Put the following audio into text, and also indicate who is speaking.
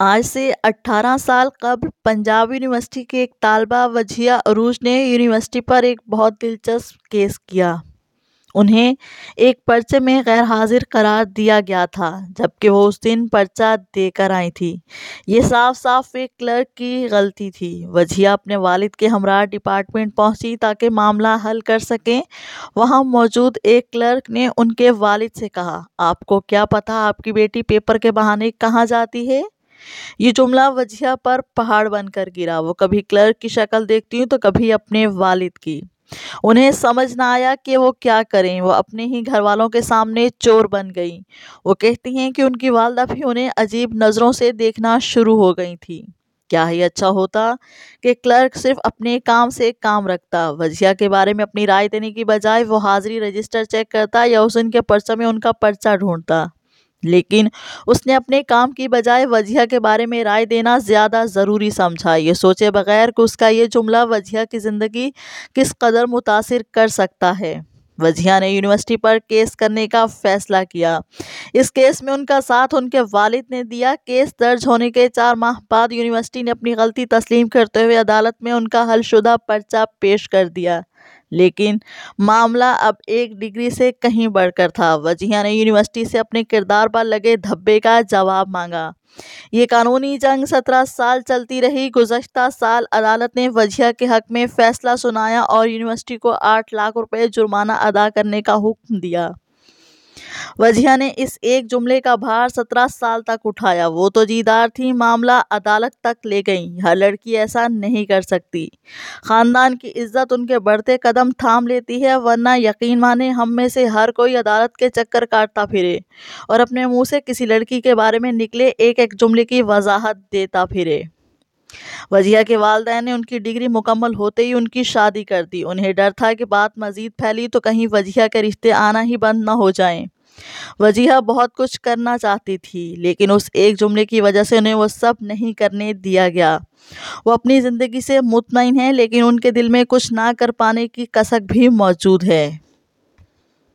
Speaker 1: آج سے اٹھارہ سال قبل پنجاب یونیورسٹی کے ایک طالبہ وجیہہ عروج نے یونیورسٹی پر ایک بہت دلچسپ کیس کیا۔ انہیں ایک پرچے میں غیر حاضر قرار دیا گیا تھا، جبکہ وہ اس دن پرچہ دے کر آئی تھیں یہ صاف صاف ایک کلرک کی غلطی تھی۔ وجیہہ اپنے والد کے ہمراہ ڈپارٹمنٹ پہنچی تاکہ معاملہ حل کر سکیں۔ وہاں موجود ایک کلرک نے ان کے والد سے کہا، آپ کو کیا پتہ آپ کی بیٹی پیپر کے بہانے کہاں جاتی ہے؟ یہ جملہ وجیہہ پر پہاڑ بن کر گرا۔ وہ کبھی کلرک کی شکل دیکھتی ہوں تو کبھی اپنے والد کی۔ انہیں سمجھ نہ آیا کہ وہ کیا کریں۔ وہ اپنے ہی گھر والوں کے سامنے چور بن گئیں۔ وہ کہتی ہیں کہ ان کی والدہ بھی انہیں عجیب نظروں سے دیکھنا شروع ہو گئی تھیں۔ کیا ہی اچھا ہوتا کہ کلرک صرف اپنے کام سے کام رکھتا۔ وجیہہ کے بارے میں اپنی رائے دینے کی بجائے وہ حاضری رجسٹر چیک کرتا یا اس دن کے پرچہ میں ان کا پرچہ ڈھونڈتا۔ لیکن اس نے اپنے کام کی بجائے وجیہہ کے بارے میں رائے دینا زیادہ ضروری سمجھا۔ یہ سوچے بغیر کہ اس کا یہ جملہ وجیہہ کی زندگی کس قدر متاثر کر سکتا ہے۔ وجیہہ نے یونیورسٹی پر کیس کرنے کا فیصلہ کیا۔ اس کیس میں ان کا ساتھ ان کے والد نے دیا۔ کیس درج ہونے کے چار ماہ بعد یونیورسٹی نے اپنی غلطی تسلیم کرتے ہوئے عدالت میں ان کا حل شدہ پرچہ پیش کر دیا۔ لیکن معاملہ اب ایک ڈگری سے کہیں بڑھ کر تھا۔ وجیہ نے یونیورسٹی سے اپنے کردار پر لگے دھبے کا جواب مانگا۔ یہ قانونی جنگ سترہ سال چلتی رہی۔ گزشتہ سال عدالت نے وجیہ کے حق میں فیصلہ سنایا اور یونیورسٹی کو آٹھ لاکھ روپے جرمانہ ادا کرنے کا حکم دیا۔ وجیہہ نے اس ایک جملے کا بھار سترہ سال تک اٹھایا۔ وہ تو جیدار تھیں معاملہ عدالت تک لے گئیں۔ ہر لڑکی ایسا نہیں کر سکتی۔ خاندان کی عزت ان کے بڑھتے قدم تھام لیتی ہے، ورنہ یقین مانیں ہم میں سے ہر کوئی عدالت کے چکر کاٹتا پھرے اور اپنے منہ سے کسی لڑکی کے بارے میں نکلے ایک ایک جملے کی وضاحت دیتا پھرے۔ وجیہہ کے والدین نے ان کی ڈگری مکمل ہوتے ہی ان کی شادی کر دی۔ انہیں ڈر تھا کہ بات مزید پھیلی تو کہیں وجیہہ کے رشتے آنا ہی بند نہ ہو جائیں۔ وجیہہ بہت کچھ کرنا چاہتی تھی، لیکن اس ایک جملے کی وجہ سے انہیں وہ سب نہیں کرنے دیا گیا۔ وہ اپنی زندگی سے مطمئن ہیں، لیکن ان کے دل میں کچھ نہ کر پانے کی کسک بھی موجود ہے۔